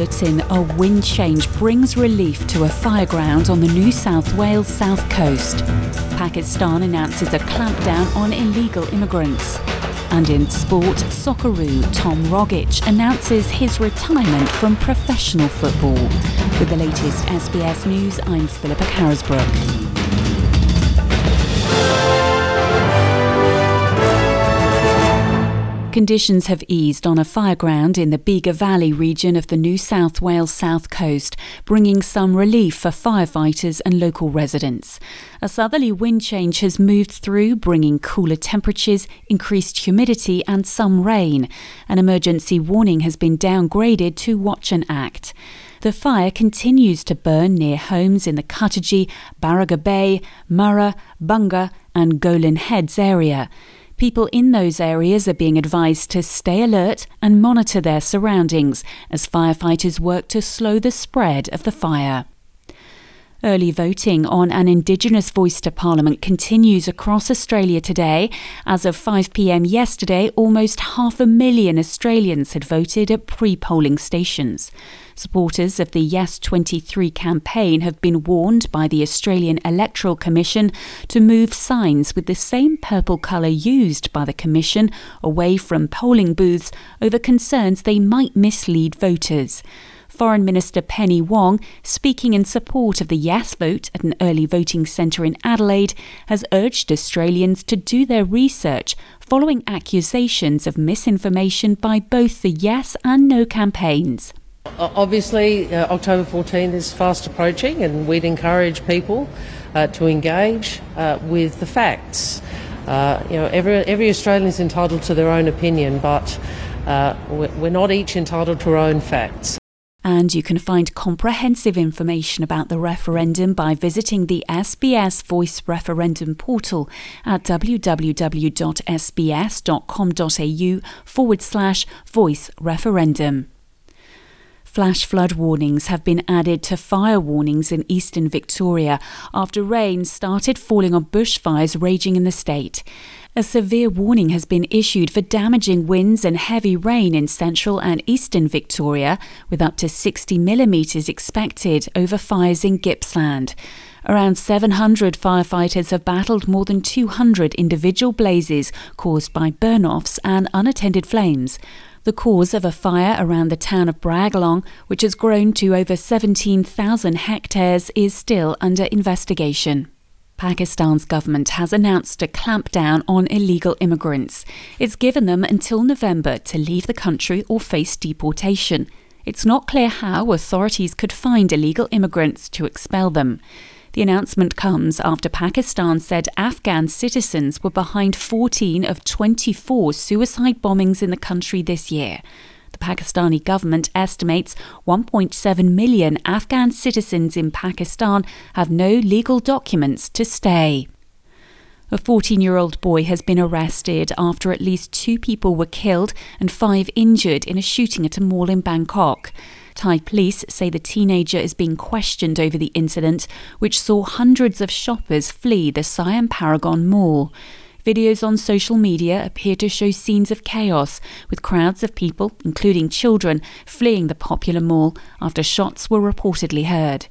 bulletin. A wind change brings relief to a fireground on the New South Wales south coast. Pakistan announces a clampdown on illegal immigrants. And in sport, Socceroo Tom Rogic announces his retirement from professional football. With the latest SBS News, I'm Philippa Carisbrook. Conditions have eased on a fireground in the Bega Valley region of the New South Wales south coast, bringing some relief for firefighters and local residents. A southerly wind change has moved through, bringing cooler temperatures, increased humidity, and some rain. An emergency warning has been downgraded to watch and act. The fire continues to burn near homes in the Cuttagee, Barragga Bay, Murrah, Bunga, and Goalen Heads area. People in those areas are being advised to stay alert and monitor their surroundings as firefighters work to slow the spread of the fire. Early voting on an Indigenous voice to Parliament continues across Australia today. As of 5 pm yesterday, almost half a million Australians had voted at pre polling stations. Supporters of the Yes 23 campaign have been warned by the Australian Electoral Commission to move signs with the same purple colour used by the Commission away from polling booths over concerns they might mislead voters. Foreign Minister Penny Wong, speaking in support of the yes vote at an early voting centre in Adelaide, has urged Australians to do their research following accusations of misinformation by both the yes and no campaigns. Obviously, uh, October 14th is fast approaching, and we'd encourage people uh, to engage uh, with the facts. Uh, you know, every, every Australian is entitled to their own opinion, but uh, we're not each entitled to our own facts. And you can find comprehensive information about the referendum by visiting the SBS Voice Referendum portal at www.sbs.com.au forward slash voice referendum. Flash flood warnings have been added to fire warnings in eastern Victoria after rain started falling on bushfires raging in the state. A severe warning has been issued for damaging winds and heavy rain in central and eastern Victoria, with up to 60 millimetres expected over fires in Gippsland. Around 700 firefighters have battled more than 200 individual blazes caused by burn offs and unattended flames. The cause of a fire around the town of Briagolong, which has grown to over 17,000 hectares, is still under investigation. Pakistan's government has announced a clampdown on illegal immigrants. It's given them until November to leave the country or face deportation. It's not clear how authorities could find illegal immigrants to expel them. The announcement comes after Pakistan said Afghan citizens were behind 14 of 24 suicide bombings in the country this year. The Pakistani government estimates 1.7 million Afghan citizens in Pakistan have no legal documents to stay. A 14 year old boy has been arrested after at least two people were killed and five injured in a shooting at a mall in Bangkok. Thai police say the teenager is being questioned over the incident, which saw hundreds of shoppers flee the Siam Paragon Mall. Videos on social media appear to show scenes of chaos, with crowds of people, including children, fleeing the popular mall after shots were reportedly heard.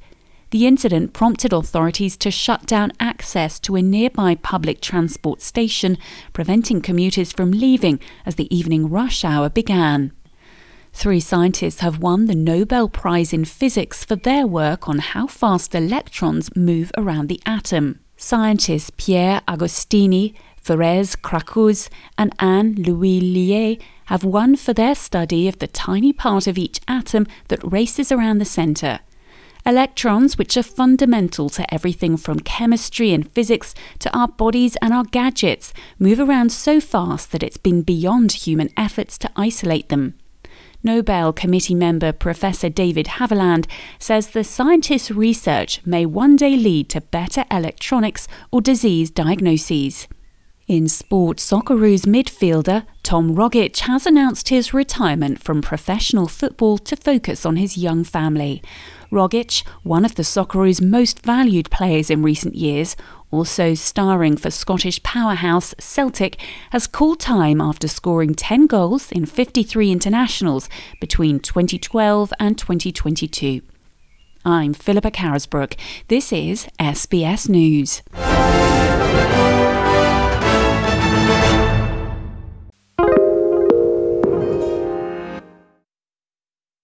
The incident prompted authorities to shut down access to a nearby public transport station, preventing commuters from leaving as the evening rush hour began. Three scientists have won the Nobel Prize in Physics for their work on how fast electrons move around the atom. Scientists Pierre Agostini, Thérèse Krausz, and Anne L'Huillier have won for their study of the tiny part of each atom that races around the centre. Electrons, which are fundamental to everything from chemistry and physics to our bodies and our gadgets, move around so fast that it's been beyond human efforts to isolate them. Nobel Committee member Professor David Haviland says the scientists' research may one day lead to better electronics or disease diagnoses. In sport, Socceroos midfielder Tom Rogic has announced his retirement from professional football to focus on his young family. Rogic, one of the Socceroos' most valued players in recent years, also starring for Scottish powerhouse Celtic, has called time after scoring 10 goals in 53 internationals between 2012 and 2022. I'm Philippa Carisbrook. This is SBS News.